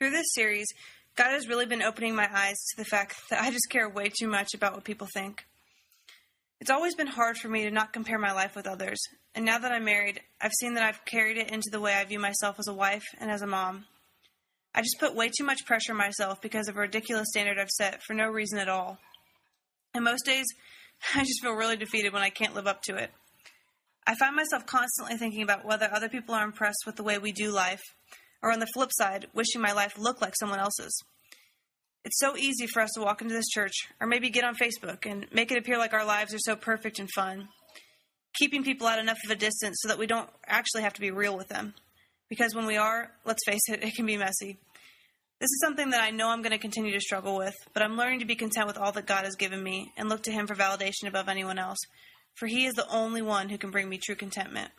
Through this series, God has really been opening my eyes to the fact that I just care way too much about what people think. It's always been hard for me to not compare my life with others, and now that I'm married, I've seen that I've carried it into the way I view myself as a wife and as a mom. I just put way too much pressure on myself because of a ridiculous standard I've set for no reason at all. And most days, I just feel really defeated when I can't live up to it. I find myself constantly thinking about whether other people are impressed with the way we do life, or on the flip side, wishing my life looked like someone else's. It's so easy for us to walk into this church, or maybe get on Facebook and make it appear like our lives are so perfect and fun, keeping people at enough of a distance so that we don't actually have to be real with them. Because when we are, let's face it, it can be messy. This is something that I know I'm going to continue to struggle with, but I'm learning to be content with all that God has given me and look to Him for validation above anyone else, for He is the only one who can bring me true contentment.